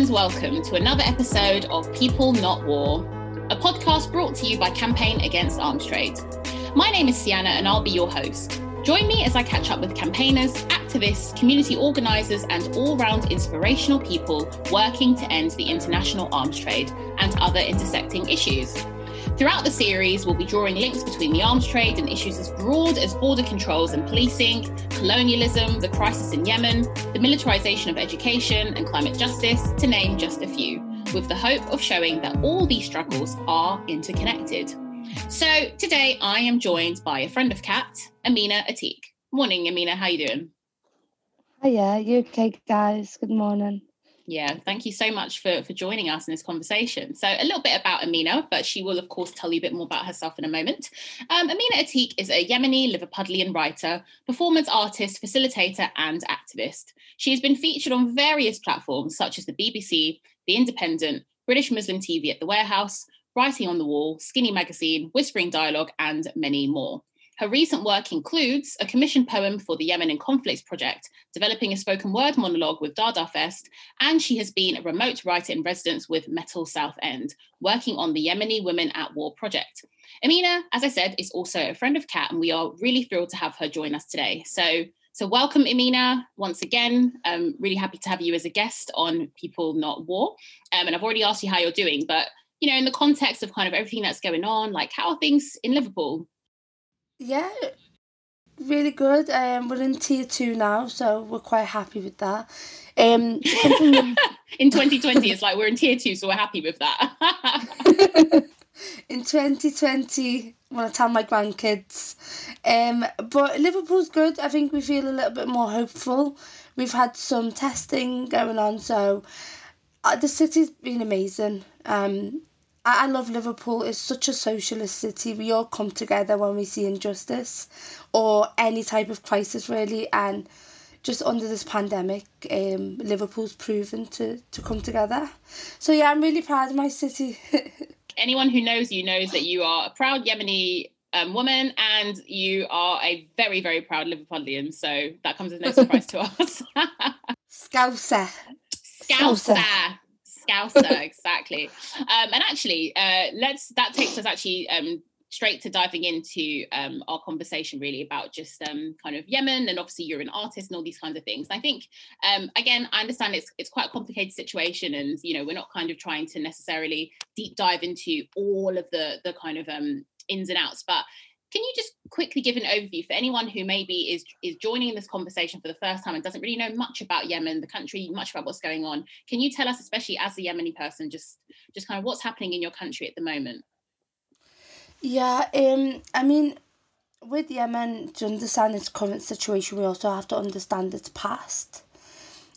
and welcome to another episode of People Not War, a podcast brought to you by Campaign Against Arms Trade. My name is Sienna and I'll be your host. Join me as I catch up with campaigners, activists, community organisers, and all round inspirational people working to end the international arms trade and other intersecting issues. Throughout the series, we'll be drawing links between the arms trade and issues as broad as border controls and policing, colonialism, the crisis in Yemen, the militarisation of education, and climate justice, to name just a few, with the hope of showing that all these struggles are interconnected. So today I am joined by a friend of CAAT, Amina Atiq. Morning, Amina. How are you doing? Hiya, you okay, guys? Good morning. Yeah, thank you so much for, for joining us in this conversation. So, a little bit about Amina, but she will, of course, tell you a bit more about herself in a moment. Um, Amina Atiq is a Yemeni Liverpudlian writer, performance artist, facilitator, and activist. She has been featured on various platforms such as the BBC, The Independent, British Muslim TV at the Warehouse, Writing on the Wall, Skinny Magazine, Whispering Dialogue, and many more. Her recent work includes a commissioned poem for the Yemen in Conflicts Project, developing a spoken word monologue with DaDaFest, and she has been a remote writer in residence with Metal Southend, working on the Yemeni Women at War project. Amina, as I said, is also a friend of CAAT, and we are really thrilled to have her join us today. So, so welcome, Amina, once again. I'm really happy to have you as a guest on People Not War. Um, and I've already asked you how you're doing, but you know, in the context of kind of everything that's going on, like how are things in Liverpool? Yeah, really good. Um, we're in tier two now, so we're quite happy with that. Um, in 2020, it's like we're in tier two, so we're happy with that. in 2020, when I want to tell my grandkids. Um, but Liverpool's good. I think we feel a little bit more hopeful. We've had some testing going on, so uh, the city's been amazing. Um, I, I love Liverpool. It's such a socialist city. We all come together when we see injustice or any type of crisis, really. And just under this pandemic, um, Liverpool's proven to, to come together. So, yeah, I'm really proud of my city. Anyone who knows you knows that you are a proud Yemeni um, woman and you are a very, very proud Liverpudlian. So that comes as no surprise to us. Scouser. Scouser. Scouser. Scouser, exactly. Um, and actually, uh, let's that takes us actually um, straight to diving into um, our conversation really about just um, kind of Yemen and obviously you're an artist and all these kinds of things. I think um, again, I understand it's it's quite a complicated situation, and you know we're not kind of trying to necessarily deep dive into all of the the kind of um, ins and outs, but can you just quickly give an overview for anyone who maybe is is joining this conversation for the first time and doesn't really know much about Yemen, the country, much about what's going on? Can you tell us, especially as a Yemeni person, just just kind of what's happening in your country at the moment? Yeah, um, I mean, with Yemen, to understand its current situation, we also have to understand its past.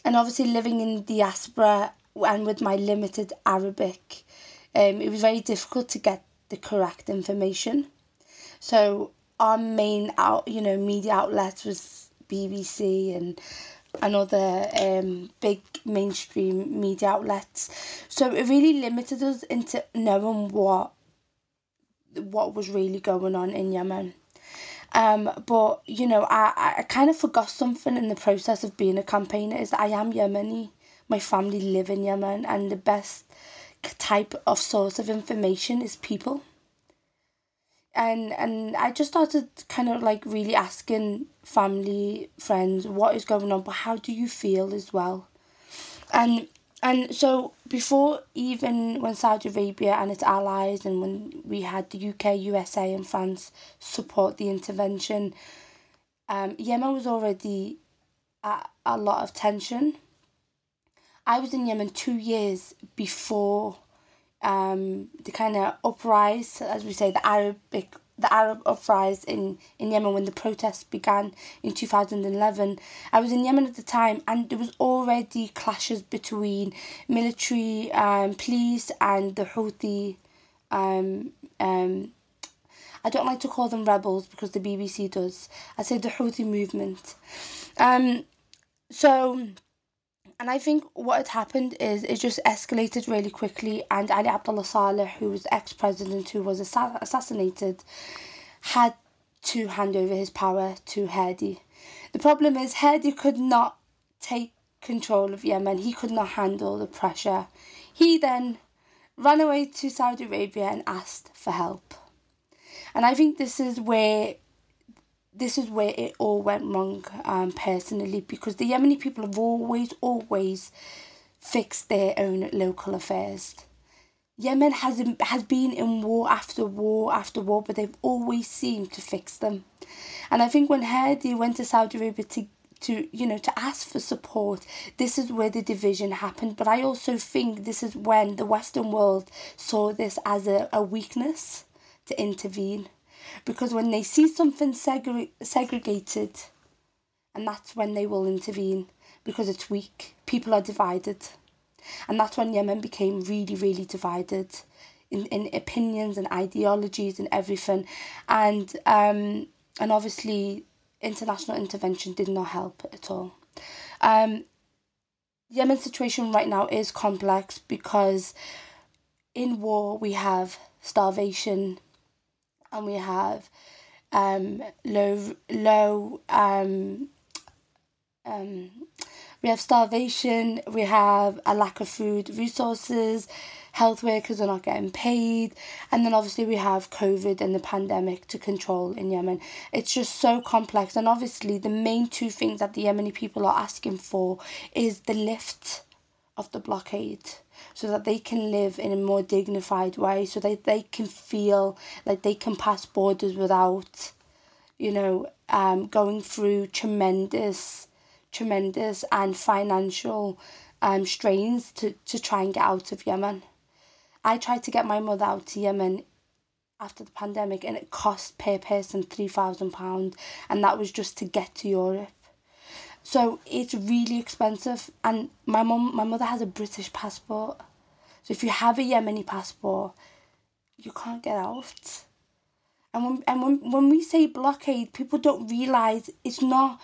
And obviously, living in diaspora and with my limited Arabic, um, it was very difficult to get the correct information. So our main out, you know, media outlets was BBC and and other um, big mainstream media outlets. So it really limited us into knowing what what was really going on in Yemen. Um, but you know, I, I kind of forgot something in the process of being a campaigner is that I am Yemeni. My family live in Yemen, and the best type of source of information is people and and I just started kind of like really asking family friends what is going on but how do you feel as well? And and so before even when Saudi Arabia and its allies and when we had the UK USA and France support the intervention um Yemen was already at a lot of tension. I was in Yemen 2 years before um, the kind of uprise, as we say, the Arabic the Arab uprise in, in Yemen when the protests began in 2011. I was in Yemen at the time and there was already clashes between military um, police and the Houthi um, um, I don't like to call them rebels because the BBC does. I say the Houthi movement. Um, so and I think what had happened is it just escalated really quickly, and Ali Abdullah Saleh, who was ex president who was assa- assassinated, had to hand over his power to Hadi. The problem is, Hadi could not take control of Yemen. He could not handle the pressure. He then ran away to Saudi Arabia and asked for help. And I think this is where this is where it all went wrong um, personally because the Yemeni people have always, always fixed their own local affairs. Yemen has has been in war after war after war, but they've always seemed to fix them. And I think when Hadi went to Saudi Arabia to to you know to ask for support, this is where the division happened. But I also think this is when the Western world saw this as a, a weakness to intervene, because when they see something segre- segregated, and that's when they will intervene because it's weak. People are divided. And that's when Yemen became really, really divided in, in opinions and ideologies and everything. And um, and obviously international intervention did not help at all. Um, Yemen's situation right now is complex because in war we have starvation and we have um, low low um, um, we have starvation, we have a lack of food resources, health workers are not getting paid, and then obviously we have COVID and the pandemic to control in Yemen. It's just so complex, and obviously, the main two things that the Yemeni people are asking for is the lift of the blockade so that they can live in a more dignified way, so that they can feel like they can pass borders without, you know, um, going through tremendous tremendous and financial um, strains to, to try and get out of Yemen. I tried to get my mother out to Yemen after the pandemic and it cost per person £3,000 and that was just to get to Europe. So it's really expensive and my mum my mother has a British passport. So if you have a Yemeni passport, you can't get out. And when and when, when we say blockade, people don't realise it's not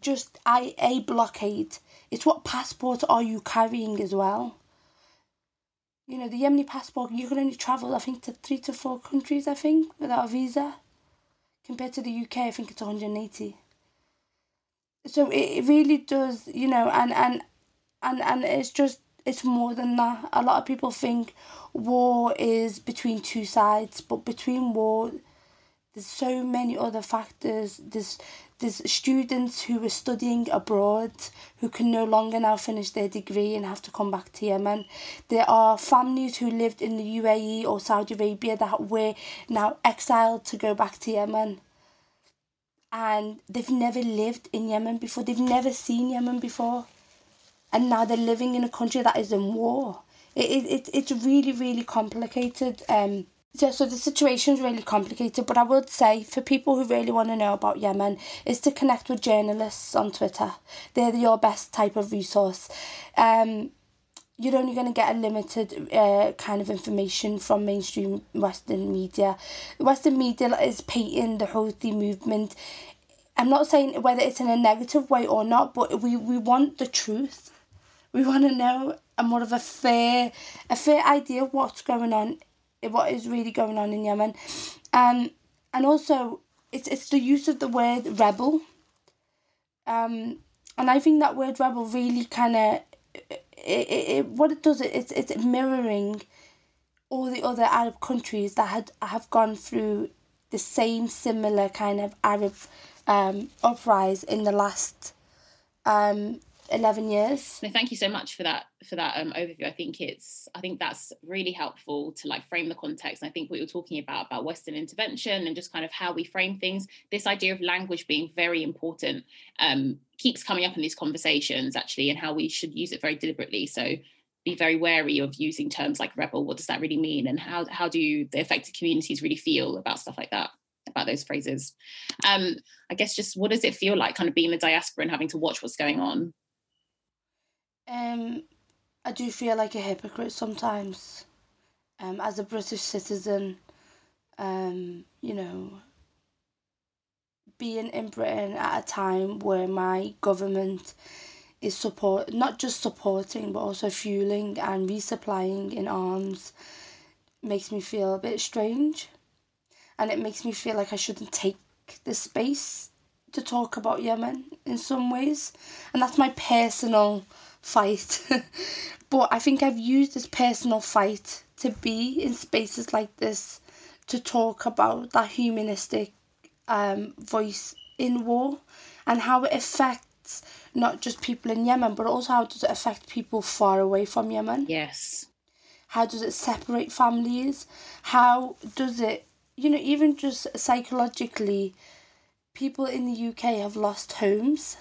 just I a blockade. It's what passport are you carrying as well. You know, the Yemeni passport, you can only travel, I think, to three to four countries, I think, without a visa. Compared to the UK, I think it's 180. So it, really does, you know, and, and, and, and it's just, it's more than that. A lot of people think war is between two sides, but between war, there's so many other factors. There's there's students who are studying abroad who can no longer now finish their degree and have to come back to Yemen. There are families who lived in the UAE or Saudi Arabia that were now exiled to go back to Yemen. And they've never lived in Yemen before, they've never seen Yemen before. And now they're living in a country that is in war. It, it, it, it's really, really complicated. Um, yeah, so the situation is really complicated, but I would say for people who really want to know about Yemen is to connect with journalists on Twitter. They're your best type of resource. Um, you're only going to get a limited uh, kind of information from mainstream Western media. Western media is painting the Houthi movement. I'm not saying whether it's in a negative way or not, but we, we want the truth. We want to know a more of a fair a fair idea of what's going on what is really going on in Yemen. Um, and also, it's, it's the use of the word rebel. Um, and I think that word rebel really kind of, it, it, what it does, it's, it's mirroring all the other Arab countries that had have gone through the same similar kind of Arab um, uprise in the last um, 11 years. No thank you so much for that for that um, overview. I think it's i think that's really helpful to like frame the context. And i think what you're talking about about western intervention and just kind of how we frame things this idea of language being very important um, keeps coming up in these conversations actually and how we should use it very deliberately. So be very wary of using terms like rebel. What does that really mean? And how how do the affected communities really feel about stuff like that about those phrases? Um i guess just what does it feel like kind of being the diaspora and having to watch what's going on? Um, I do feel like a hypocrite sometimes. Um, as a British citizen, um, you know, being in Britain at a time where my government is support not just supporting but also fueling and resupplying in arms makes me feel a bit strange and it makes me feel like I shouldn't take the space to talk about Yemen in some ways, and that's my personal fight. but I think I've used this personal fight to be in spaces like this to talk about that humanistic um, voice in war and how it affects not just people in Yemen, but also how does it affect people far away from Yemen? Yes. How does it separate families? How does it, you know, even just psychologically, people in the UK have lost homes.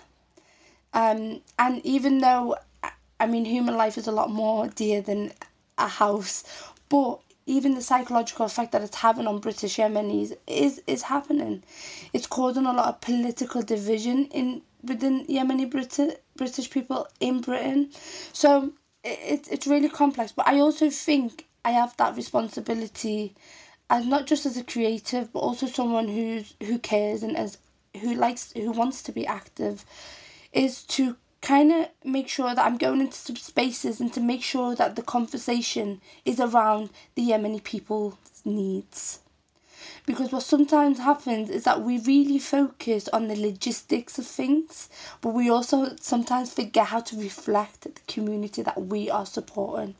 Um, and even though, I mean, human life is a lot more dear than a house, but even the psychological effect that it's having on British Yemenis is is happening. It's causing a lot of political division in within Yemeni Brit- British people in Britain. So it, it's really complex. But I also think I have that responsibility as not just as a creative, but also someone who's who cares and as who likes who wants to be active, is to kind of make sure that I'm going into some spaces and to make sure that the conversation is around the Yemeni people's needs. Because what sometimes happens is that we really focus on the logistics of things, but we also sometimes forget how to reflect the community that we are supporting.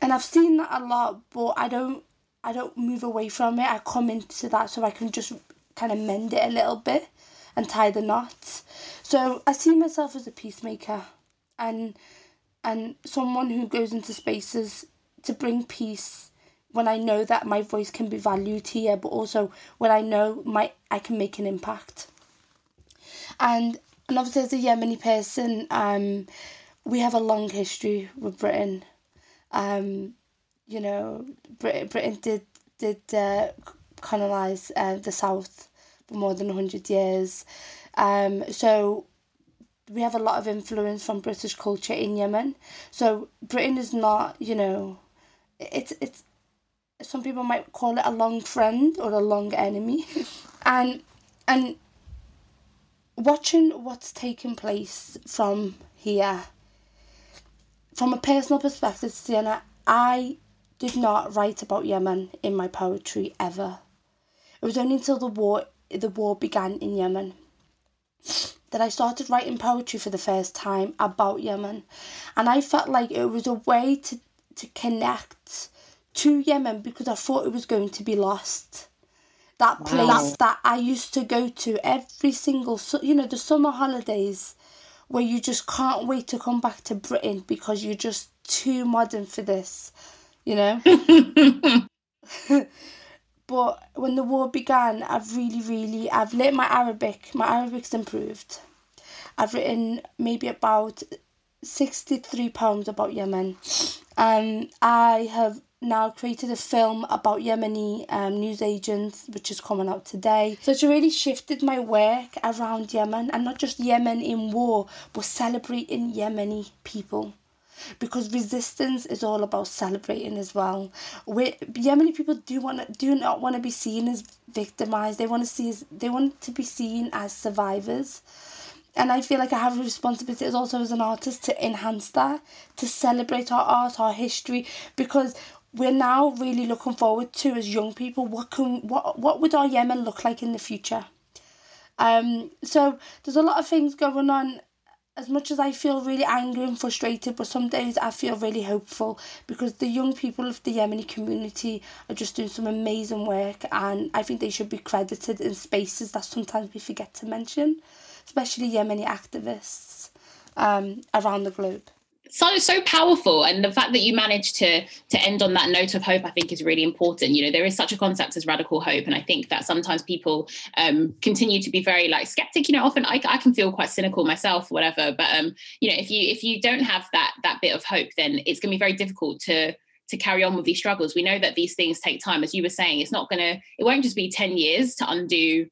And I've seen that a lot, but I don't I don't move away from it. I come into that so I can just kind of mend it a little bit and tie the knots. So I see myself as a peacemaker and and someone who goes into spaces to bring peace when I know that my voice can be valued here, but also when I know my I can make an impact. And and obviously as a Yemeni person, um, we have a long history with Britain. Um, you know, Britain, Britain did did uh, colonize uh, the south for more than hundred years. Um, so we have a lot of influence from British culture in Yemen. So Britain is not, you know, it's it's some people might call it a long friend or a long enemy. and and watching what's taking place from here from a personal perspective, Sienna, I did not write about Yemen in my poetry ever. It was only until the war the war began in Yemen that I started writing poetry for the first time about Yemen. And I felt like it was a way to, to connect to Yemen because I thought it was going to be lost. That wow. place that I used to go to every single, you know, the summer holidays where you just can't wait to come back to Britain because you're just too modern for this, you know? but when the war began, I've really, really, I've lit my Arabic, my Arabic's improved. I've written maybe about 63 poems about Yemen. Um, I have now created a film about Yemeni um, news agents, which is coming out today. So it's really shifted my work around Yemen and not just Yemen in war, but celebrating Yemeni people. Because resistance is all about celebrating as well. We Yemeni people do want do not want to be seen as victimized. They want to see as, they want to be seen as survivors and I feel like I have a responsibility as also as an artist to enhance that, to celebrate our art, our history, because we're now really looking forward to as young people what can what what would our Yemen look like in the future. Um, so there's a lot of things going on. As much as I feel really angry and frustrated, but some days I feel really hopeful because the young people of the Yemeni community are just doing some amazing work, and I think they should be credited in spaces that sometimes we forget to mention, especially Yemeni activists um, around the globe so so powerful. And the fact that you managed to to end on that note of hope i think is really important. You know there is such a concept as radical hope. And i think that sometimes people um, continue to be very like skeptic. You know often I, I can feel quite cynical myself whatever. But um you know if you if you don't have that that bit of hope then it's going to be very difficult to to carry on with these struggles. We know that these things take time. As you were saying it's not going to it won't just be 10 years to undo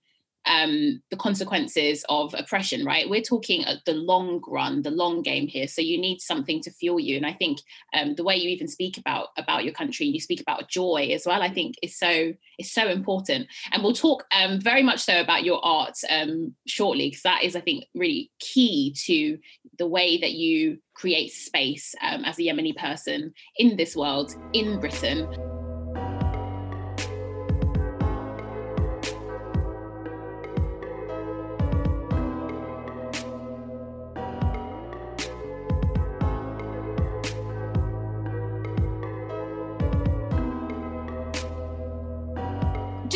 um, the consequences of oppression, right? We're talking at the long run, the long game here. So you need something to fuel you. And I think um, the way you even speak about about your country, you speak about joy as well. I think is so is so important. And we'll talk um, very much so about your art um, shortly, because that is, I think, really key to the way that you create space um, as a Yemeni person in this world, in Britain.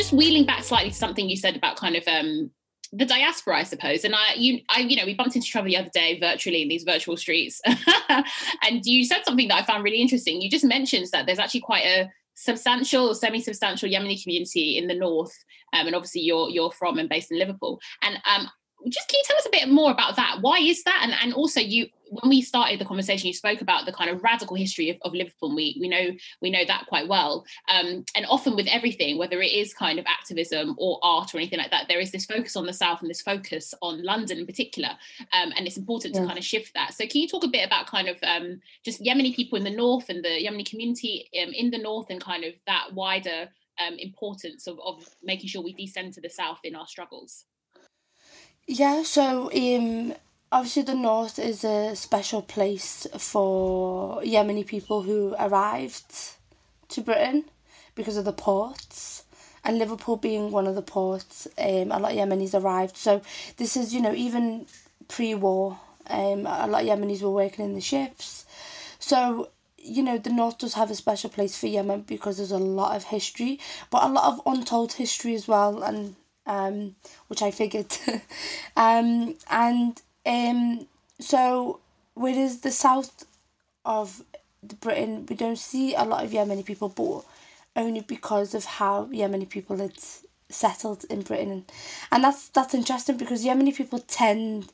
Just wheeling back slightly to something you said about kind of um, the diaspora, I suppose. And I, you, I, you know, we bumped into other the other day virtually in these virtual streets, and you said something that I found really interesting. You just mentioned that there's actually quite a substantial or semi-substantial Yemeni community in the north, um, and obviously you're you're from and based in Liverpool. And um, just can you tell us a bit more about that? Why is that? And and also you when we started the conversation, you spoke about the kind of radical history of, of Liverpool. We we know we know that quite well. Um, and often with everything, whether it is kind of activism or art or anything like that, there is this focus on the south and this focus on London in particular. Um, and it's important yeah. to kind of shift that. So can you talk a bit about kind of um, just Yemeni people in the north and the Yemeni community um, in the north and kind of that wider um, importance of, of making sure we decenter the south in our struggles? Yeah, so um, obviously the north is a special place for Yemeni people who arrived to Britain because of the ports and Liverpool being one of the ports um, a lot of Yemenis arrived so this is you know even pre-war um, a lot of Yemenis were working in the ships so you know the north does have a special place for Yemen because there's a lot of history but a lot of untold history as well and um, which I figured. um, and um, so, whereas the south of Britain, we don't see a lot of Yemeni people, but only because of how Yemeni people had settled in Britain, and, that's that's interesting because Yemeni people tend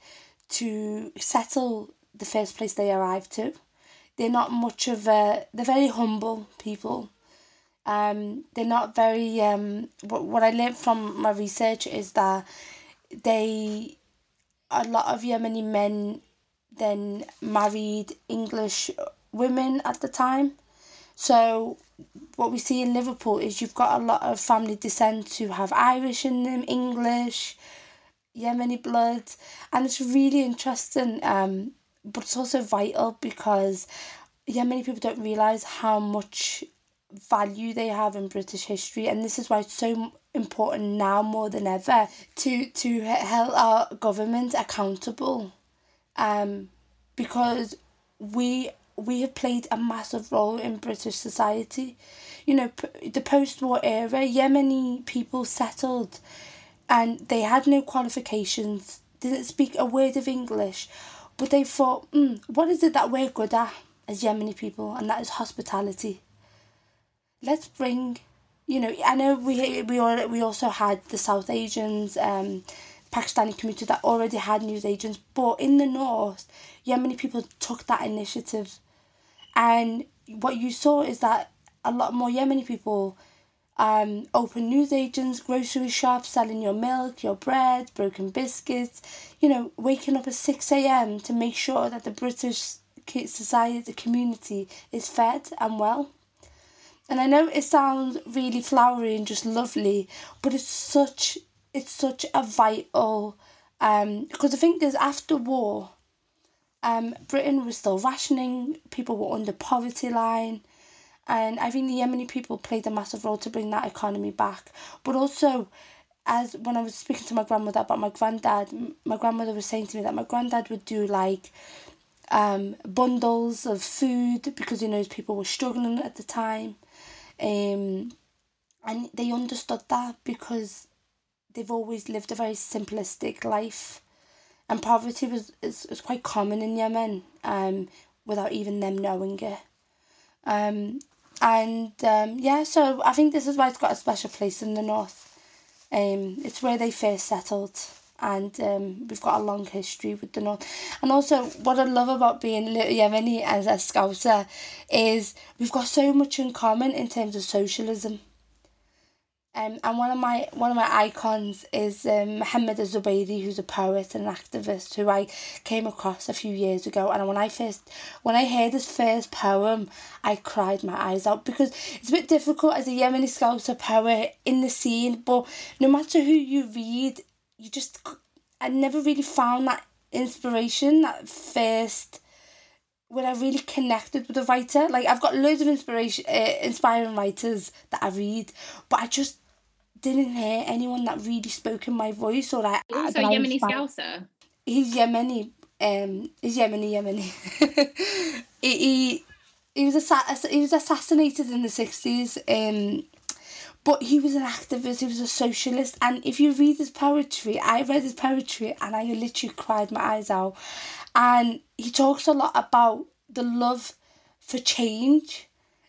to settle the first place they arrive to. They're not much of a. They're very humble people um, they're not very um, what, what I learned from my research is that they a lot of Yemeni men then married English women at the time. So what we see in Liverpool is you've got a lot of family descent who have Irish in them, English, Yemeni blood, and it's really interesting. Um, but it's also vital because Yemeni people don't realize how much value they have in British history, and this is why it's so important now more than ever to to hold our government accountable, um, because we we have played a massive role in British society. You know, the post war era, Yemeni people settled and they had no qualifications, didn't speak a word of English, but they thought, mm, what is it that we're good at as Yemeni people? And that is hospitality let's bring you know I know we we all, we also had the South Asians um Pakistani community that already had news agents but in the north Yemeni people took that initiative and what you saw is that a lot more Yemeni people um, open news agents, grocery shops, selling your milk, your bread, broken biscuits, you know, waking up at 6 a.m. to make sure that the British society, the community is fed and well. And I know it sounds really flowery and just lovely, but it's such it's such a vital um because the thing is after war um Britain was still rationing, people were under poverty line and I think the Yemeni people played a massive role to bring that economy back. But also as when I was speaking to my grandmother about my granddad, my grandmother was saying to me that my granddad would do like um, bundles of food because he knows people were struggling at the time. Um, and they understood that because they've always lived a very simplistic life. And poverty was is, is quite common in Yemen um, without even them knowing it. Um, and um, yeah, so I think this is why it's got a special place in the north. Um, it's where they first settled and um, we've got a long history with the North. And also, what I love about being Little Yemeni as a Scouser is we've got so much in common in terms of socialism. Um, and one of my one of my icons is um, Mohammed Zubayri, who's a poet and an activist who I came across a few years ago. And when I first when I heard his first poem, I cried my eyes out because it's a bit difficult as a Yemeni Scouser poet in the scene. But no matter who you read, you just I never really found that inspiration that first when I really connected with a writer. Like I've got loads of inspiration, uh, inspiring writers that I read, but I just didn't hear anyone that really spoke in my voice or like. Also, Yemeni Scouser. He's Yemeni. Um, he's Yemeni Yemeni. he, he he was assa- he was assassinated in the sixties. Um, but he was an activist, he was a socialist, and if you read his poetry, I read his poetry and I literally cried my eyes out. And he talks a lot about the love for change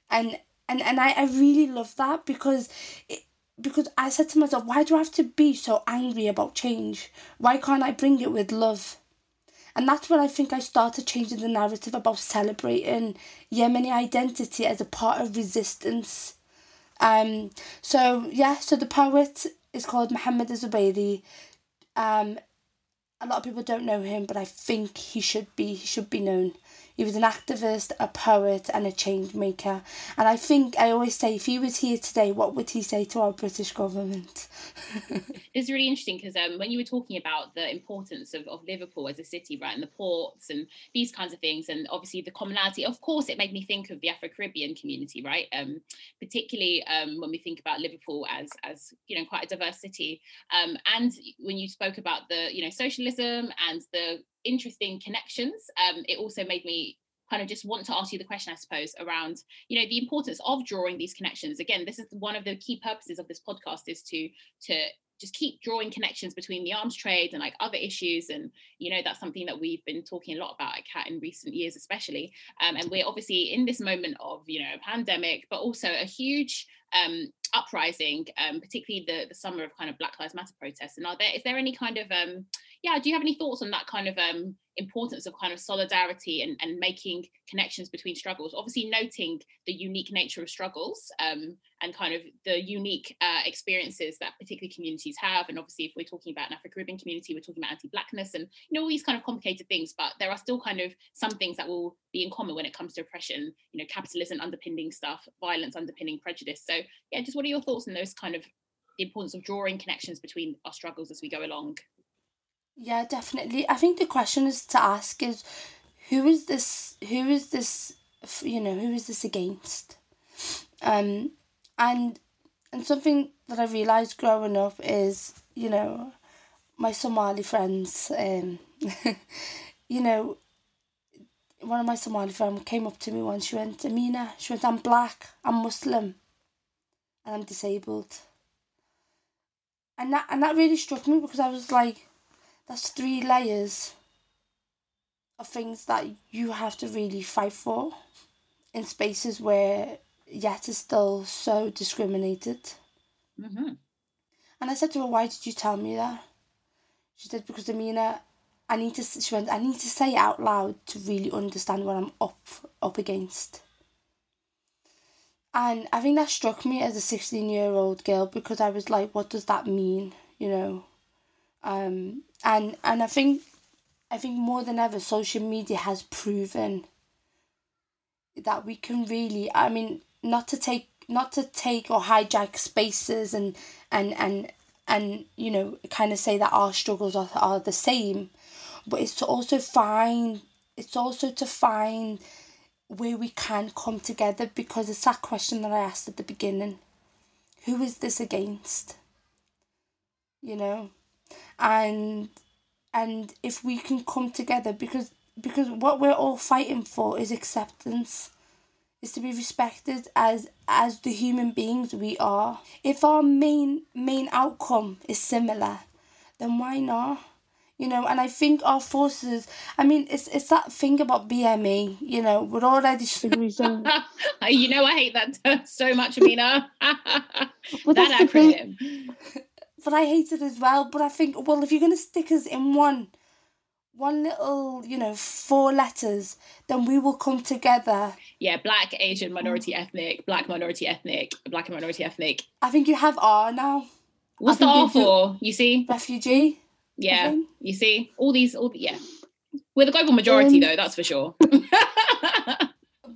and and, and I, I really love that because it, because I said to myself, why do I have to be so angry about change? Why can't I bring it with love? And that's when I think I started changing the narrative about celebrating Yemeni identity as a part of resistance. Um, so yeah, so the poet is called Muhammad Zubayri. Um, a lot of people don't know him, but I think he should be he should be known. He was an activist, a poet, and a change maker. And I think I always say, if he was here today, what would he say to our British government? it's really interesting because um, when you were talking about the importance of, of Liverpool as a city, right, and the ports and these kinds of things, and obviously the commonality, of course, it made me think of the Afro Caribbean community, right? Um, particularly um, when we think about Liverpool as as you know quite a diverse city, um, and when you spoke about the you know socialism and the interesting connections. Um, it also made me kind of just want to ask you the question, I suppose, around you know the importance of drawing these connections. Again, this is one of the key purposes of this podcast is to to just keep drawing connections between the arms trade and like other issues and you know that's something that we've been talking a lot about at CAAT in recent years especially um, and we're obviously in this moment of you know pandemic but also a huge um, uprising um, particularly the the summer of kind of black lives matter protests and are there is there any kind of um, yeah, do you have any thoughts on that kind of um, importance of kind of solidarity and, and making connections between struggles? Obviously, noting the unique nature of struggles um, and kind of the unique uh, experiences that particular communities have. And obviously, if we're talking about an Afro Caribbean community, we're talking about anti Blackness and you know all these kind of complicated things. But there are still kind of some things that will be in common when it comes to oppression. You know, capitalism underpinning stuff, violence underpinning prejudice. So yeah, just what are your thoughts on those kind of the importance of drawing connections between our struggles as we go along? Yeah, definitely. I think the question is to ask is who is this who is this you know, who is this against? Um and and something that I realized growing up is, you know, my Somali friends, um you know, one of my Somali friends came up to me once. She went, Amina, she went, I'm black, I'm Muslim, and I'm disabled. And that and that really struck me because I was like, that's three layers of things that you have to really fight for in spaces where yet is still so discriminated. Mm-hmm. And I said to her, "Why did you tell me that?" She said, "Because Amina, I need to." She went, "I need to say it out loud to really understand what I'm up up against." And I think that struck me as a sixteen year old girl because I was like, "What does that mean?" You know, um, and and I think I think more than ever social media has proven that we can really I mean not to take not to take or hijack spaces and and and and you know kind of say that our struggles are, are the same but it's to also find it's also to find where we can come together because it's that question that I asked at the beginning. Who is this against? You know and and if we can come together because because what we're all fighting for is acceptance is to be respected as as the human beings we are. If our main main outcome is similar then why not? You know and i think our forces i mean it's it's that thing about bme you know we're already losing you know i hate that so much amina. That acronym but I hate it as well. But I think, well, if you're going to stick us in one, one little, you know, four letters, then we will come together. Yeah, black, Asian, minority ethnic, black, minority ethnic, black and minority ethnic. I think you have R now. What's the R for? You see? Refugee. Yeah, you see? All these, all the, yeah. We're the global majority, um, though, that's for sure.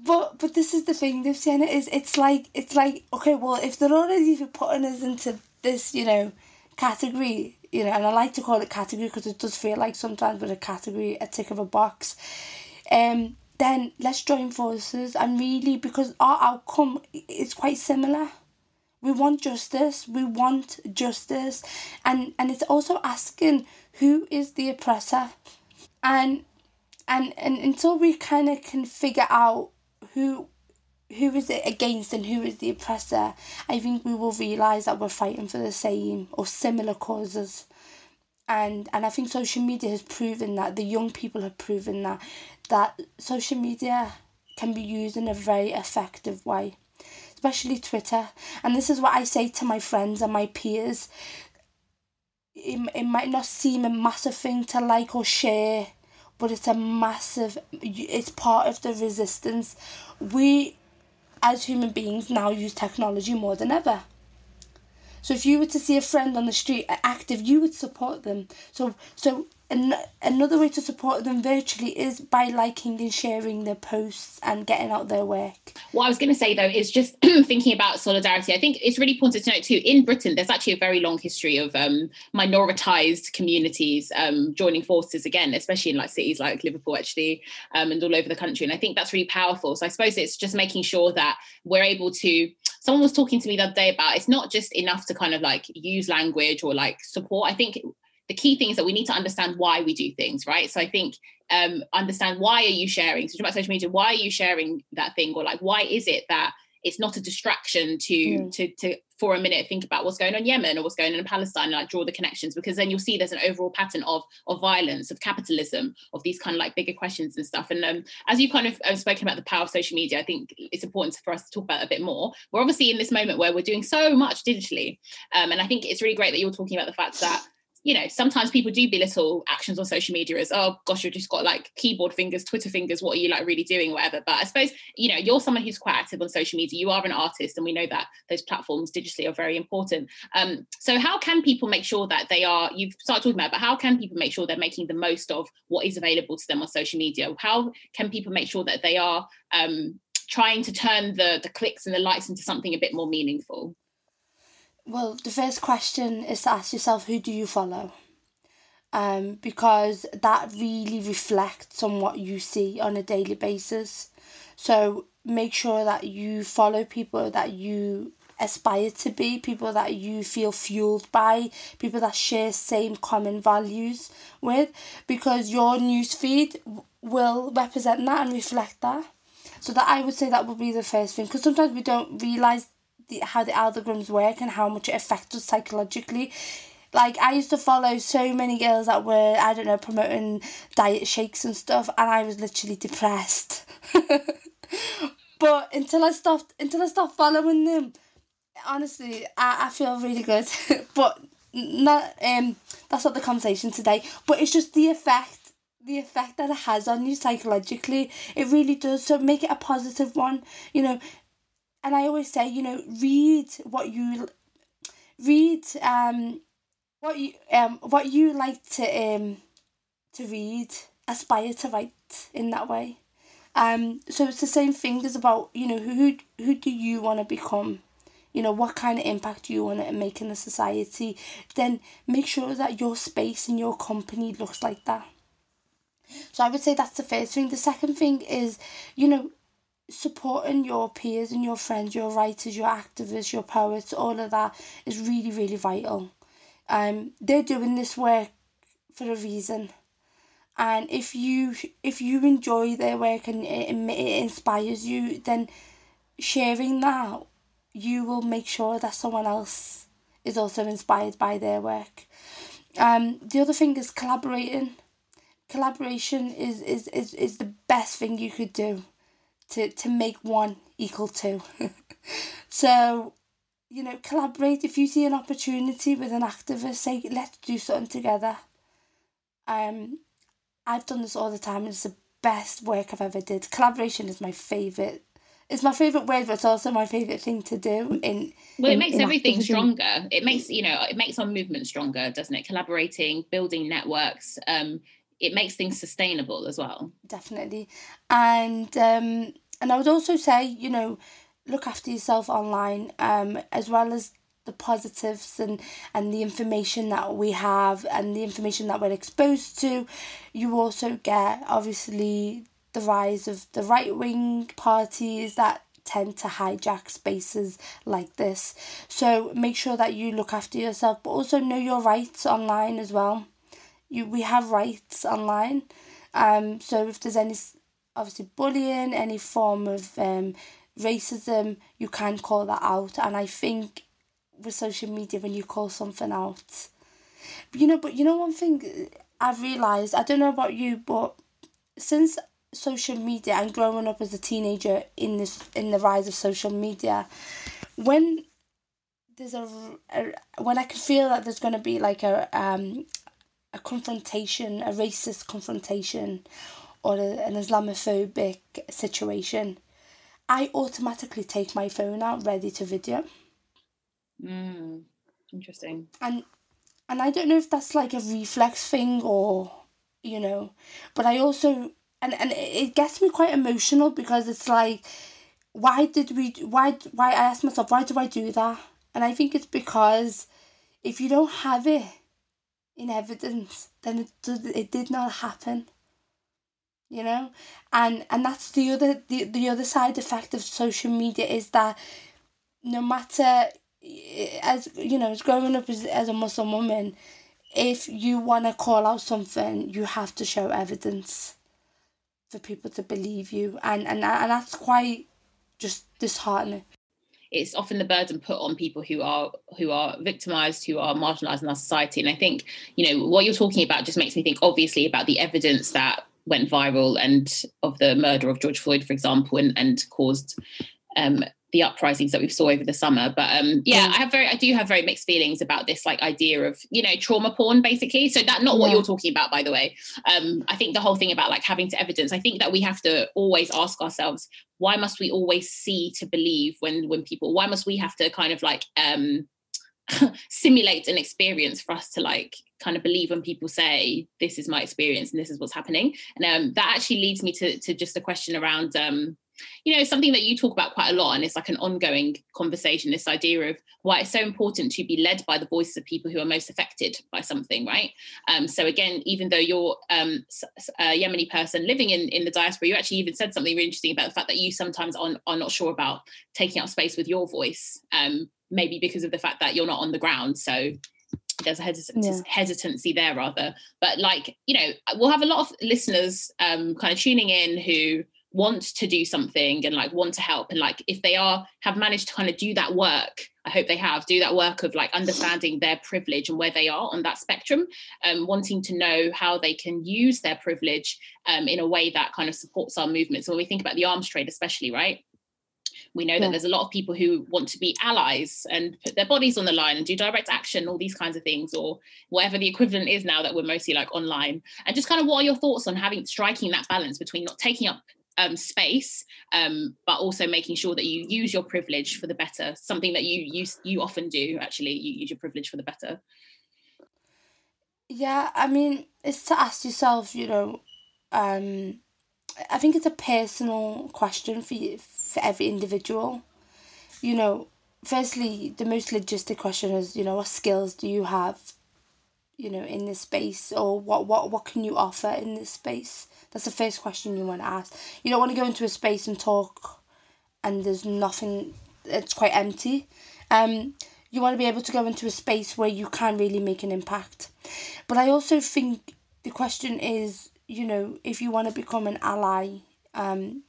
but but this is the thing, Sienna, is it's like, it's like, okay, well, if they're already even putting us into this, you know, category, you know, and I like to call it category because it does feel like sometimes with a category, a tick of a box. Um, then let's join forces and really because our outcome is quite similar. We want justice. We want justice, and and it's also asking who is the oppressor, and and and until we kind of can figure out who who is it against and who is the oppressor, I think we will realise that we're fighting for the same or similar causes. And and I think social media has proven that the young people have proven that that social media can be used in a very effective way, especially Twitter. And this is what I say to my friends and my peers. It, it might not seem a massive thing to like or share, but it's a massive, it's part of the resistance. We as human beings now use technology more than ever. So if you were to see a friend on the street active, you would support them. So so an- another way to support them virtually is by liking and sharing their posts and getting out their work. What I was going to say though is just thinking about solidarity. I think it's really important to note too. In Britain, there's actually a very long history of um, minoritized communities um, joining forces again, especially in like cities like Liverpool, actually, um, and all over the country. And I think that's really powerful. So I suppose it's just making sure that we're able to someone was talking to me the other day about it's not just enough to kind of like use language or like support. I think the key thing is that we need to understand why we do things, right? So I think um, understand why are you sharing? So about social media, why are you sharing that thing, or like why is it that it's not a distraction to mm. to to for a minute think about what's going on in Yemen or what's going on in Palestine and like draw the connections because then you'll see there's an overall pattern of of violence, of capitalism, of these kind of like bigger questions and stuff. And um, as you kind of uh, spoken about the power of social media, I think it's important for us to talk about a bit more. We're obviously in this moment where we're doing so much digitally, um, and I think it's really great that you're talking about the fact that you know, sometimes people do belittle actions on social media as, oh gosh, you've just got like keyboard fingers, Twitter fingers, what are you like really doing, whatever. But I suppose, you know, you're someone who's quite active on social media. You are an artist, and we know that those platforms digitally are very important. Um, so how can people make sure that they are, you've started talking about, but how can people make sure they're making the most of what is available to them on social media? How can people make sure that they are um, trying to turn the the clicks and the likes into something a bit more meaningful? Well, the first question is to ask yourself who do you follow? Um, because that really reflects on what you see on a daily basis. So make sure that you follow people that you aspire to be, people that you feel fueled by, people that share same common values with, because your newsfeed will represent that and reflect that. So that I would say that would be the first thing, because sometimes we don't realize the, how the algorithms work and how much it affects us psychologically. Like I used to follow so many girls that were I don't know promoting diet shakes and stuff, and I was literally depressed. but until I stopped, until I stopped following them, honestly, I, I feel really good. but not um that's not the conversation today. But it's just the effect the effect that it has on you psychologically. It really does. So make it a positive one. You know, and I always say, you know, read what you read um what you um what you like to um to read, aspire to write in that way. Um so it's the same thing as about, you know, who who do you want to become? You know, what kind of impact do you want to make in the society? Then make sure that your space and your company looks like that. So I would say that's the first thing. The second thing is, you know, supporting your peers and your friends, your writers, your activists, your poets, all of that is really, really vital. Um, they're doing this work for a reason. And if you if you enjoy their work and it, it inspires you, then sharing that, you will make sure that someone else is also inspired by their work. Um, the other thing is collaborating. Collaboration is, is, is, is the best thing you could do to, to make one equal two. so, you know, collaborate. If you see an opportunity with an activist, say, let's do something together. Um, I've done this all the time and it's the best work I've ever did. Collaboration is my favourite it's my favorite word, but it's also my favorite thing to do. In well, it makes everything stronger. It makes you know it makes our movement stronger, doesn't it? Collaborating, building networks. Um, it makes things sustainable as well. Definitely, and um, and I would also say, you know, look after yourself online, um, as well as the positives and, and the information that we have and the information that we're exposed to. You also get, obviously, the rise of the right wing parties that tend to hijack spaces like this. So make sure that you look after yourself, but also know your rights online as well. You we have rights online. Um, so if there's any obviously bullying, any form of um, racism, you can call that out. And I think with social media, when you call something out, you know, but you know, one thing I've realised, I don't know about you, but since social media and growing up as a teenager in this in the rise of social media, when there's a, a when I can feel that there's going to be like a um a confrontation, a racist confrontation, or a, an Islamophobic situation, I automatically take my phone out ready to video. Mm, interesting. And and I don't know if that's like a reflex thing or you know, but I also and and it gets me quite emotional because it's like why did we why why I ask myself why do I do that? And I think it's because if you don't have it in evidence, then it did, it did not happen. You know, and and that's the other the, the other side effect of social media is that no matter as you know, as growing up as, as a Muslim woman, if you want to call out something, you have to show evidence for people to believe you, and and and that's quite just disheartening it's often the burden put on people who are who are victimized who are marginalized in our society. And i think you know what you're talking about just makes me think obviously about the evidence that went viral and of the murder of george floyd for example and, and caused um, the uprisings that we saw over the summer. But um, yeah, mm. I have very, I do have very mixed feelings about this like idea of you know trauma porn basically. So that not what yeah. you're talking about, by the way. Um, I think the whole thing about like having to evidence. I think that we have to always ask ourselves why must we always see to believe when when people why must we have to kind of like um simulate an experience for us to like kind of believe when people say this is my experience and this is what's happening and um, that actually leads me to, to just a question around um, you know something that you talk about quite a lot and it's like an ongoing conversation this idea of why it's so important to be led by the voices of people who are most affected by something right? Um, so again even though you're um, a yemeni person living in, in the diaspora you actually even said something really interesting about the fact that you sometimes are, are not sure about taking up space with your voice um, maybe because of the fact that you're not on the ground. So there's a hesitancy, yeah. hesitancy there rather. But like you know we'll have a lot of listeners um, kind of tuning in who want to do something and like want to help. And like if they are have managed to kind of do that work i hope they have do that work of like understanding their privilege and where they are on that spectrum um, wanting to know how they can use their privilege um, in a way that kind of supports our movements so when we think about the arms trade especially right? We know yeah. that there's a lot of people who want to be allies and put their bodies on the line and do direct action all these kinds of things or whatever the equivalent is now that we're mostly like online. And just kind of what are your thoughts on having striking that balance between not taking up um, space, um, but also making sure that you use your privilege for the better. Something that you use you often do. Actually, you use your privilege for the better. Yeah, I mean, it's to ask yourself. You know, um, I think it's a personal question for you, for every individual. You know, firstly, the most logistic question is, you know, what skills do you have? You know, in this space, or what what what can you offer in this space? That's the first question you want to ask. You don't want to go into a space and talk and there's nothing, it's quite empty. Um, you want to be able to go into a space where you can really make an impact. But I also think the question is, you know, if you want to become an ally, um,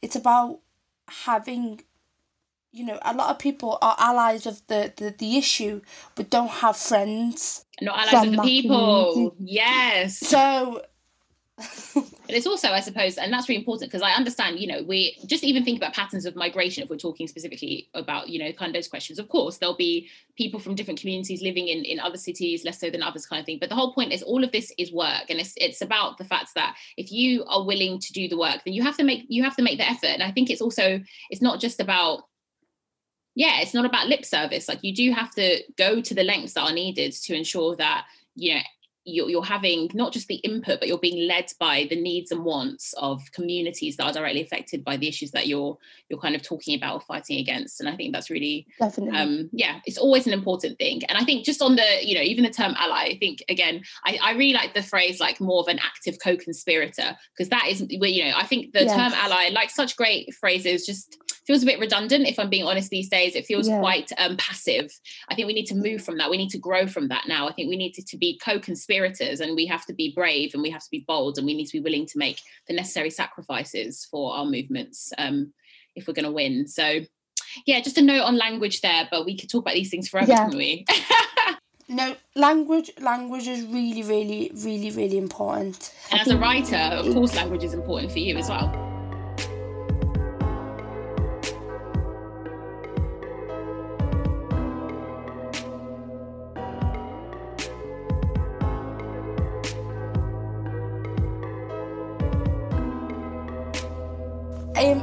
it's about having you know, a lot of people are allies of the, the, the issue, but don't have friends. Not allies of the people. Community. Yes. So and it's also i suppose and that's really important because i understand you know we just even think about patterns of migration if we're talking specifically about you know kind of those questions of course there'll be people from different communities living in in other cities less so than others kind of thing but the whole point is all of this is work and it's it's about the fact that if you are willing to do the work then you have to make you have to make the effort and i think it's also it's not just about yeah it's not about lip service. Like you do have to go to the lengths that are needed to ensure that you know you're, you're having not just the input but you're being led by the needs and wants of communities that are directly affected by the issues that you're you're kind of talking about or fighting against. And i think that's really definitely. um yeah it's always an important thing. And i think just on the you know even the term ally i think again i, I really like the phrase like more of an active co-conspirator because that is where you know i think the yes. term ally like such great phrases just feels a bit redundant if i'm being honest these days it feels yeah. quite um, passive i think we need to move from that we need to grow from that now i think we need to, to be co-conspirators and we have to be brave and we have to be bold and we need to be willing to make the necessary sacrifices for our movements um, if we're going to win. So, yeah, just a note on language there, but we could talk about these things forever, yeah. can we? no, language language is really, really, really, really important. And as a writer, of course, language is important for you as well.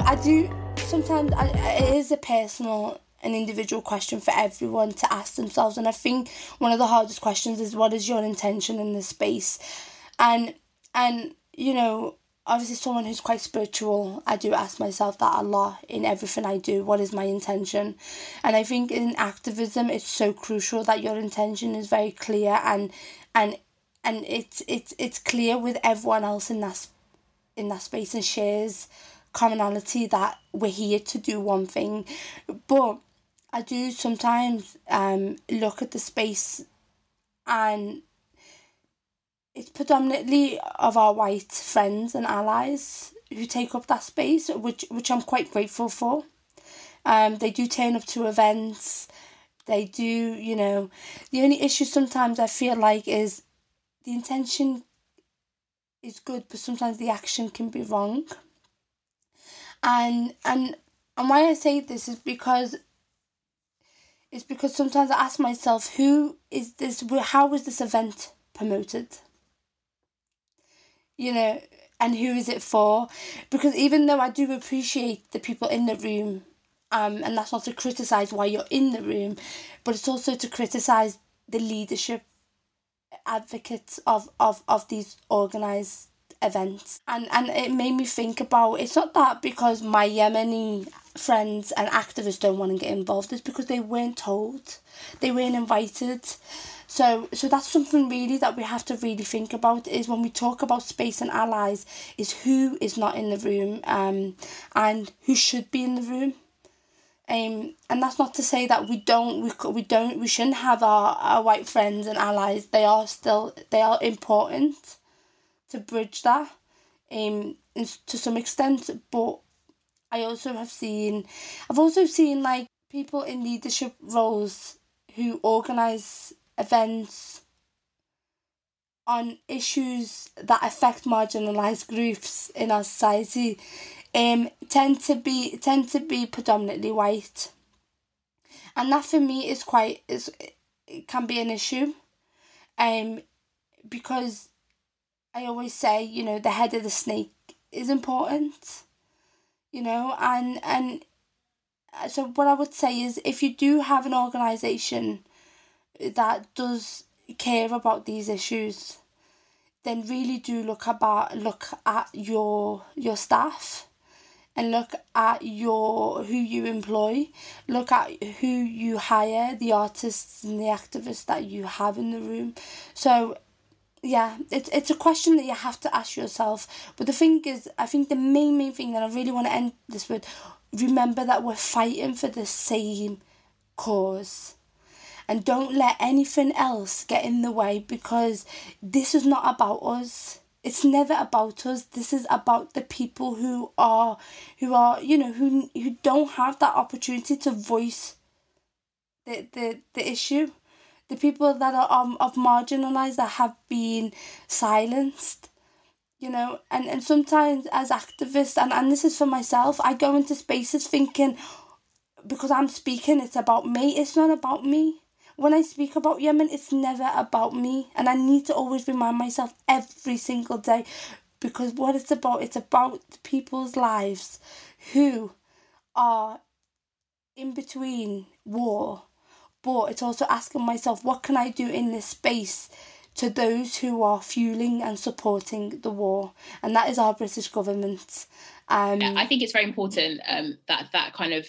I do sometimes. I, it is a personal an individual question for everyone to ask themselves, and I think one of the hardest questions is what is your intention in this space, and and you know obviously someone who's quite spiritual i do ask myself that a lot in everything i do what is my intention and i think in activism it's so crucial that your intention is very clear and and and it's it's it's clear with everyone else in that in that space and shares commonality that we're here to do one thing. But I do sometimes um, look at the space and it's predominantly of our white friends and allies who take up that space, which which I'm quite grateful for. Um, they do turn up to events. They do, you know. The only issue sometimes I feel like is the intention is good, but sometimes the action can be wrong and and and why I say this is because it's because sometimes I ask myself who is this how is this event promoted? You know and who is it for? Because even though I do appreciate the people in the room um and that's not to criticize why you're in the room but it's also to criticize the leadership advocates of of of these organized events. And and it made me think about it's not that because my Yemeni friends and activists don't want to get involved it's because they weren't told. They weren't invited. So so that's something really that we have to really think about is when we talk about space and allies is who is not in the room um and who should be in the room. Um, and that's not to say that we don't we, we don't we shouldn't have our, our white friends and allies. They are still they are important to bridge that um to some extent but I also have seen I've also seen like people in leadership roles who organize events on issues that affect marginalized groups in our society um tend to be tend to be predominantly white. And that for me is quite is it can be an issue um because I always say, you know, the head of the snake is important, you know, and and uh, so what I would say is if you do have an organization that does care about these issues, then really do look about look at your your staff and look at your who you employ. Look at who you hire the artists and the activists that you have in the room. So yeah, it's it's a question that you have to ask yourself. But the thing is, I think the main main thing that I really want to end this with, remember that we're fighting for the same cause. And don't let anything else get in the way because this is not about us. It's never about us. This is about the people who are who are, you know, who who don't have that opportunity to voice the the, the issue the people that are um, of marginalized that have been silenced you know? And and sometimes as activists and, and this is for myself i go into spaces thinking because i'm speaking it's about me it's not about me. When i speak about yemen it's never about me. And i need to always remind myself every single day because what it's about it's about people's lives who are in between war but it's also asking myself what can I do in this space to those who are fueling and supporting the war, and that is our British government. Um, I think it's very important um, that that kind of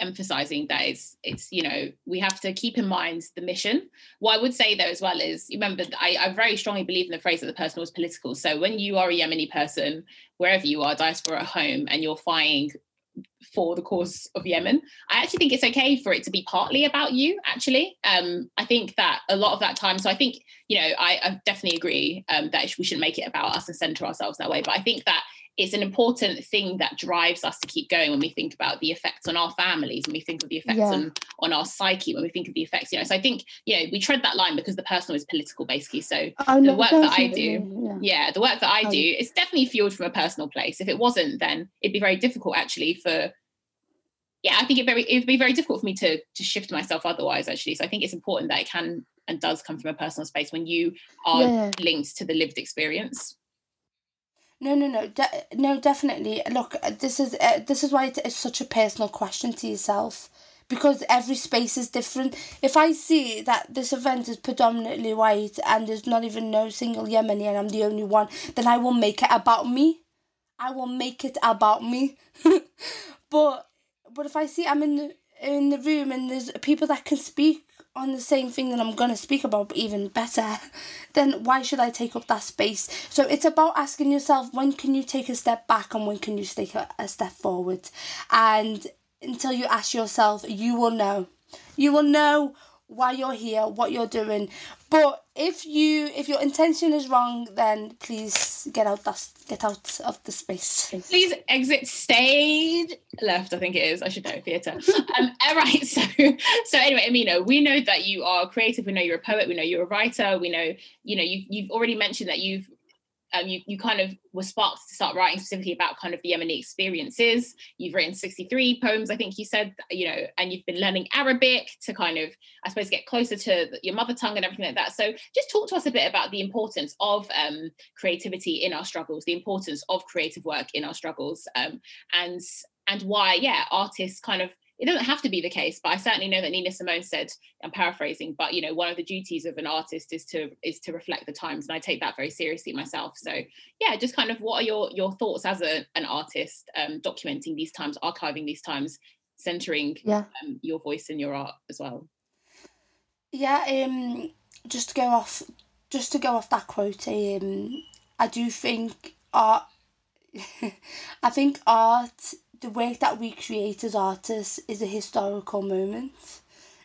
emphasizing that it's it's you know we have to keep in mind the mission. What i would say though as well is remember I, I very strongly believe in the phrase that the personal is political. So when you are a yemeni person wherever you are diaspora at home and you're fighting for the cause of Yemen. I actually think it's okay for it to be partly about you. Actually, um, I think that a lot of that time. So I think you know I, I definitely agree um, that we shouldn't make it about us and center ourselves that way. But I think that it's an important thing that drives us to keep going when we think about the effects on our families, when we think of the effects yeah. on, on our psyche, when we think of the effects, you know. So I think, you know, we tread that line because the personal is political basically. So oh, the work that I do, yeah. yeah. the work that I do, it's definitely fueled from a personal place. If it wasn't, then it'd be very difficult actually for yeah, I think it very it'd be very difficult for me to to shift myself otherwise actually. So I think it's important that it can and does come from a personal space when you are yeah. linked to the lived experience. No, no, no, de- no, definitely. Look, this is uh, this is why it's such a personal question to yourself because every space is different. If I see that this event is predominantly white and there's not even no single Yemeni and I'm the only one, then I will make it about me. I will make it about me. but but if I see I'm in the, in the room and there's people that can speak on the same thing that I'm going to speak about, even better, then why should I take up that space? So it's about asking yourself when can you take a step back and when can you take a, a step forward? And until you ask yourself, you will know. You will know why you're here, what you're doing. But if you if your intention is wrong, then please get out that get out of the space. Please exit stage left. I think it is. I should know theatre. um, all right. So so anyway, Amina, we know that you are creative. We know you're a poet. We know you're a writer. We know you know you you've already mentioned that you've um, you, you kind of were sparked to start writing specifically about kind of the Yemeni experiences. You've written 63 poems, I think you said, you know, and you've been learning Arabic to kind of, I suppose, get closer to your mother tongue and everything like that. So just talk to us a bit about the importance of um, creativity in our struggles, the importance of creative work in our struggles, um, and and why, yeah, artists kind of it doesn't have to be the case but i certainly know that nina simone said i'm paraphrasing but you know one of the duties of an artist is to is to reflect the times and i take that very seriously myself so yeah just kind of what are your your thoughts as a, an artist um, documenting these times archiving these times centering yeah. um, your voice and your art as well yeah um just to go off just to go off that quote um i do think art i think art the work that we create as artists is a historical moment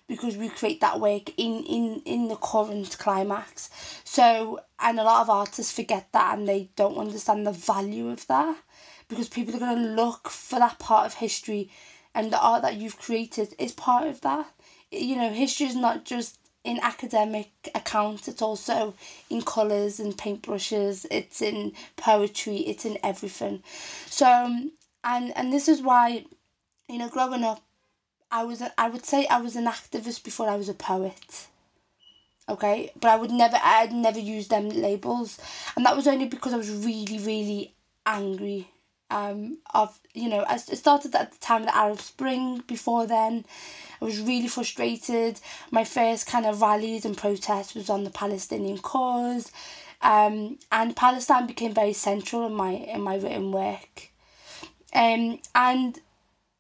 because we create that work in, in, in the current climax. So, and a lot of artists forget that and they don't understand the value of that because people are going to look for that part of history and the art that you've created is part of that. You know, history is not just in academic accounts, it's also in colours and paintbrushes, it's in poetry, it's in everything. So, um, and and this is why you know growing up i was a, i would say i was an activist before i was a poet okay? But i would never i'd never use them labels. And that was only because i was really really angry um of you know I started at the time of the arab spring before then. I was really frustrated. My first kind of rallies and protests was on the palestinian cause. Um and palestine became very central in my in my written work um, and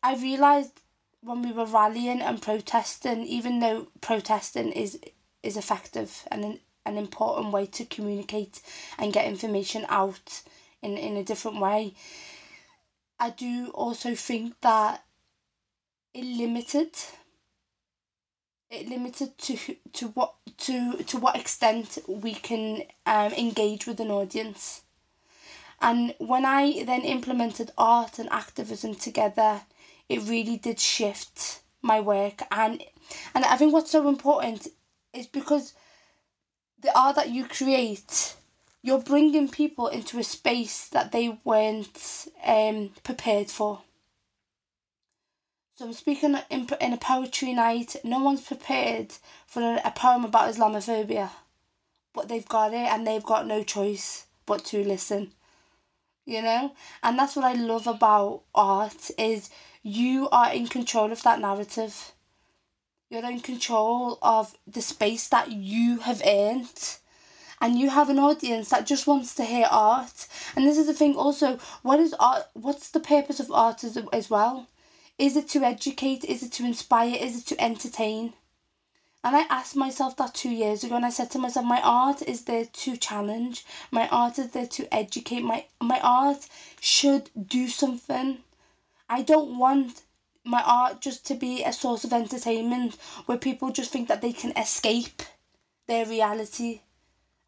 I realised when we were rallying and protesting, even though protesting is is effective and an, an important way to communicate and get information out in, in a different way, I do also think that it limited it limited to to what to to what extent we can um, engage with an audience and when I then implemented art and activism together, it really did shift my work. And and I think what's so important is because the art that you create, you're bringing people into a space that they weren't um, prepared for. So I'm speaking in, in a poetry night, no one's prepared for a, a poem about Islamophobia, but they've got it and they've got no choice but to listen you know? And that's what i love about art is you are in control of that narrative. You're in control of the space that you have earned. And you have an audience that just wants to hear art. And this is the thing also what is art what's the purpose of art as, as well? Is it to educate? Is it to inspire? Is it to entertain and I asked myself that two years ago, and I said to myself, my art is there to challenge. My art is there to educate. My my art should do something. I don't want my art just to be a source of entertainment where people just think that they can escape their reality.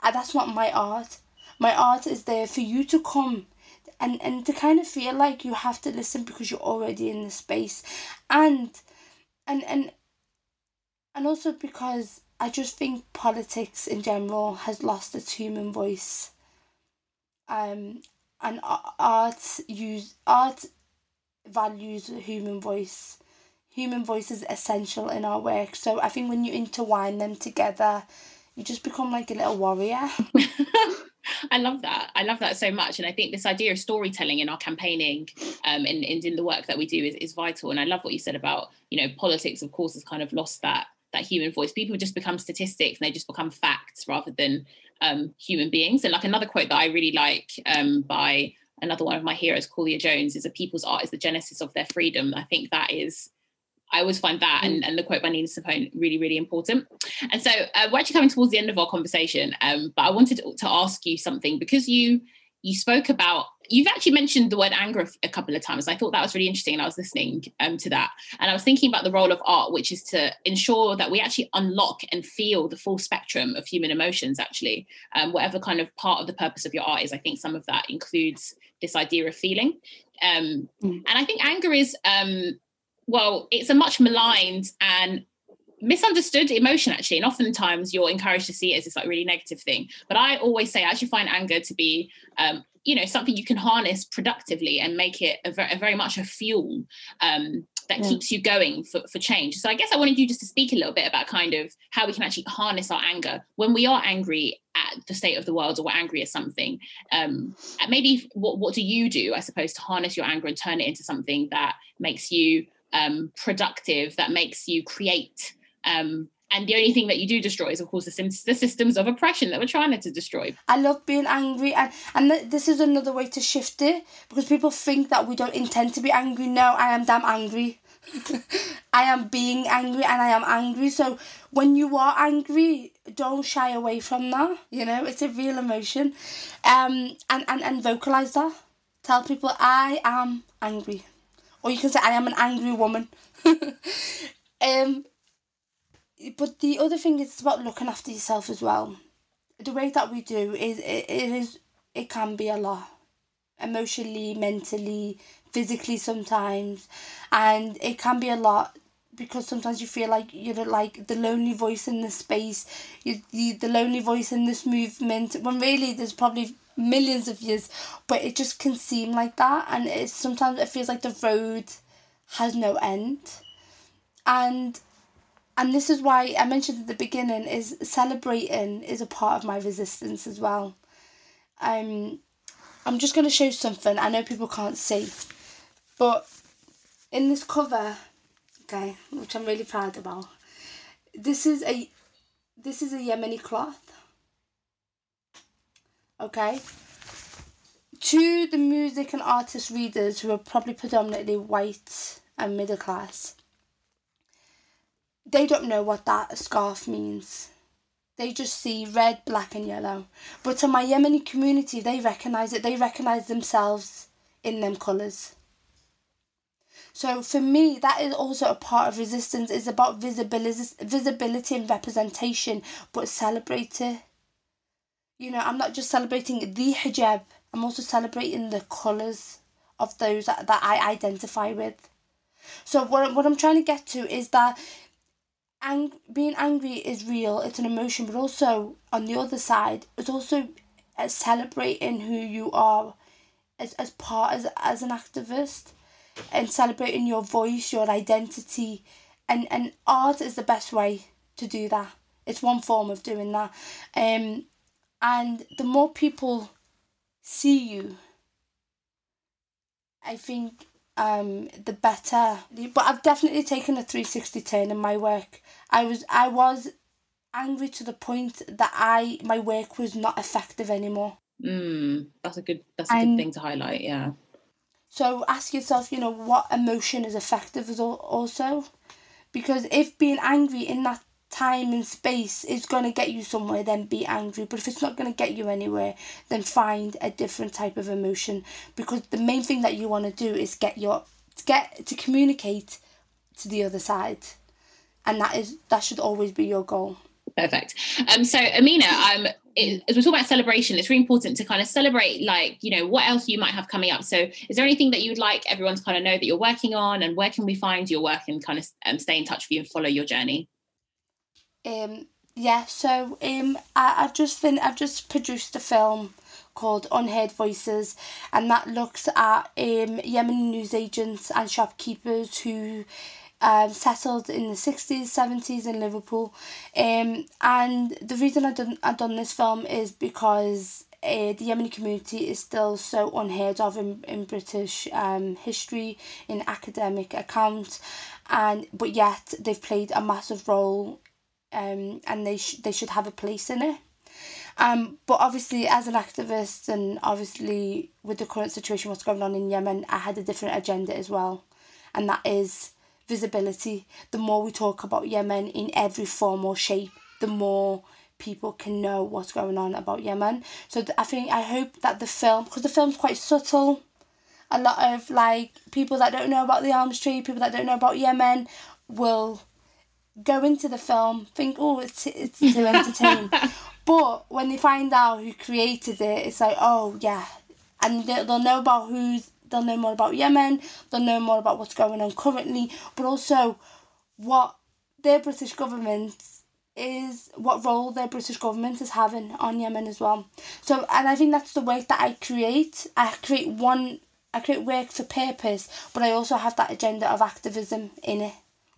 And that's not my art. My art is there for you to come and, and to kind of feel like you have to listen because you're already in the space. And and and and also because I just think politics in general has lost its human voice. Um, and art use art values human voice. Human voice is essential in our work. So I think when you intertwine them together, you just become like a little warrior. I love that. I love that so much. And I think this idea of storytelling in our campaigning um, and, and in the work that we do is, is vital. And I love what you said about, you know, politics, of course, has kind of lost that that human voice. People just become statistics and they just become facts rather than um, human beings. And like another quote that I really like um, by another one of my heroes, Claudia Jones, is a people's art is the genesis of their freedom. I think that is I always find that and, and the quote by Nina Simone really, really important. And so uh, we're actually coming towards the end of our conversation, um, but I wanted to ask you something because you you spoke about you've actually mentioned the word anger a couple of times. I thought that was really interesting, and I was listening um, to that, and I was thinking about the role of art, which is to ensure that we actually unlock and feel the full spectrum of human emotions. Actually, um, whatever kind of part of the purpose of your art is, I think some of that includes this idea of feeling, um, mm. and I think anger is um, well, it's a much maligned and misunderstood emotion actually and oftentimes you're encouraged to see it as this like really negative thing but i always say i actually find anger to be um, you know something you can harness productively and make it a, very, a very much a fuel um, that yeah. keeps you going for, for change so i guess i wanted you just to speak a little bit about kind of how we can actually harness our anger when we are angry at the state of the world or we're angry at something um, maybe what, what do you do i suppose to harness your anger and turn it into something that makes you um, productive, that makes you create. Um, and the only thing that you do destroy is, of course, the, the systems of oppression that we're trying to destroy. I love being angry, and and th- this is another way to shift it because people think that we don't intend to be angry. No, I am damn angry. I am being angry, and I am angry. So when you are angry, don't shy away from that. You know, it's a real emotion, um, and and and vocalize that. Tell people I am angry or you can say I am an angry woman. um, but the other thing is about looking after yourself as well. The way that we do is it, it is it can be a lot, emotionally, mentally, physically sometimes, and it can be a lot because sometimes you feel like you're like the lonely voice in the space, you, you the lonely voice in this movement. When really there's probably millions of years, but it just can seem like that, and it's sometimes it feels like the road has no end, and and this is why I mentioned at the beginning is celebrating is a part of my resistance as well. Um, I'm just gonna show something. I know people can't see, but in this cover, okay, which I'm really proud about. This is a this is a Yemeni cloth okay? To the music and artist readers who are probably predominantly white and middle class, they don't know what that scarf means. They just see red, black, and yellow. But to my Yemeni community, they recognize it. They recognize themselves in them colours. So for me, that is also a part of resistance. It's about visibility, visibility and representation, but celebrate it you know, I'm not just celebrating the hijab, I'm also celebrating the colours of those that, that I identify with. So what, what I'm trying to get to is that ang- being angry is real, it's an emotion, but also on the other side, it's also uh, celebrating who you are as, as part as, as an activist and celebrating your voice, your identity, and, and art is the best way to do that. It's one form of doing that. Um, and the more people see you i think um the better. But i've definitely taken a 360 turn in my work. I was i was angry to the point that i my work was not effective anymore. Mm, that's a good that's a and good thing to highlight yeah. So ask yourself you know what emotion is effective as also? Because if being angry in that time and space is going to get you somewhere, then be angry. But if it's not going to get you anywhere, then find a different type of emotion because the main thing that you want to do is get your to get to communicate to the other side, and that is that should always be your goal. Perfect. Um, so Amina, um, it, as we talk about celebration, it's really important to kind of celebrate, like you know, what else you might have coming up. So, is there anything that you would like everyone to kind of know that you're working on, and where can we find your work and kind of um, stay in touch with you and follow your journey? Um. Yeah. So, um, I, I've just been, I've just produced a film called Unheard Voices, and that looks at um Yemeni newsagents and shopkeepers who um, settled in the 60s, 70s in Liverpool. Um, and the reason I done, I done this film is because uh, the Yemeni community is still so unheard of in, in British um, history, in academic accounts, and but yet they've played a massive role um, and they, sh- they should have a place in it. Um, but obviously, as an activist, and obviously with the current situation, what's going on in Yemen, I had a different agenda as well, and that is visibility. The more we talk about Yemen in every form or shape, the more people can know what's going on about Yemen. So I think I hope that the film, because the film's quite subtle, a lot of like people that don't know about the arms Tree, people that don't know about Yemen, will go into the film, think, oh, it's it's to entertain. but when they find out who created it, it's like, oh yeah, and they'll know about who's They'll know more about Yemen. They'll know more about what's going on currently, but also what their British government is, what role their British government is having on Yemen as well. So, and I think that's the work that I create. I create one, I create work for purpose, but I also have that agenda of activism in it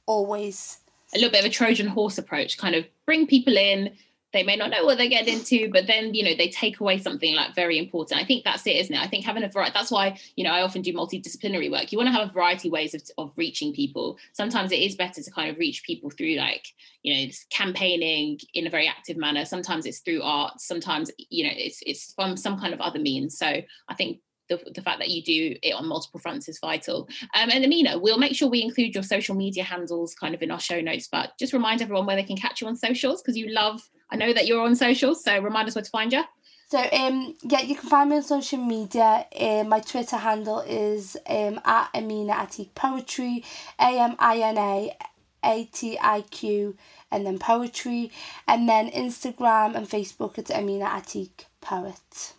always. A little bit of a Trojan horse approach, kind of bring people in, they may not know what they get into but then you know they take away something like very important. I think that's it isn't it? I think having a variety that's why you know i often do multidisciplinary work. You want to have a variety of ways of, of reaching people. Sometimes it is better to kind of reach people through like you know campaigning in a very active manner. Sometimes it's through art. Sometimes you know it's it's from some kind of other means. So i think the, the fact that you do it on multiple fronts is vital. Um, and Amina, we'll make sure we include your social media handles kind of in our show notes, but just remind everyone where they can catch you on socials because you love I know that you're on socials, so remind us where to find you. So um yeah, you can find me on social media. Um, my Twitter handle is um at Amina Atiq Poetry, A M I N A A T I Q, and then poetry, and then Instagram and Facebook it's Amina Atiq Poet.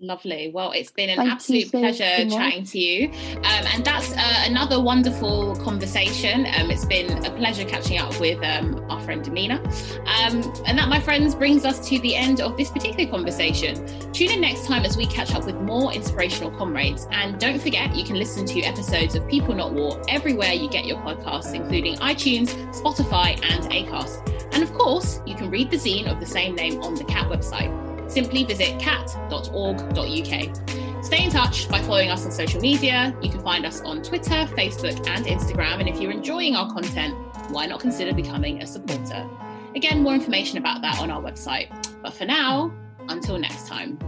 Lovely. Well, it's been an Thank absolute pleasure chatting to you. Um, and that's uh, another wonderful conversation. Um, it's been a pleasure catching up with um, our friend Amina. Um, and that, my friends, brings us to the end of this particular conversation. Tune in next time as we catch up with more inspirational comrades. And don't forget, you can listen to episodes of People Not War everywhere you get your podcasts, including iTunes, Spotify, and Acast. And of course, you can read the zine of the same name on the CAAT website simply visit caat.org.uk. Stay in touch by following us on social media. You can find us on Twitter, Facebook, and Instagram. And if you're enjoying our content, why not consider becoming a supporter? Again, more information about that on our website. But for now, until next time.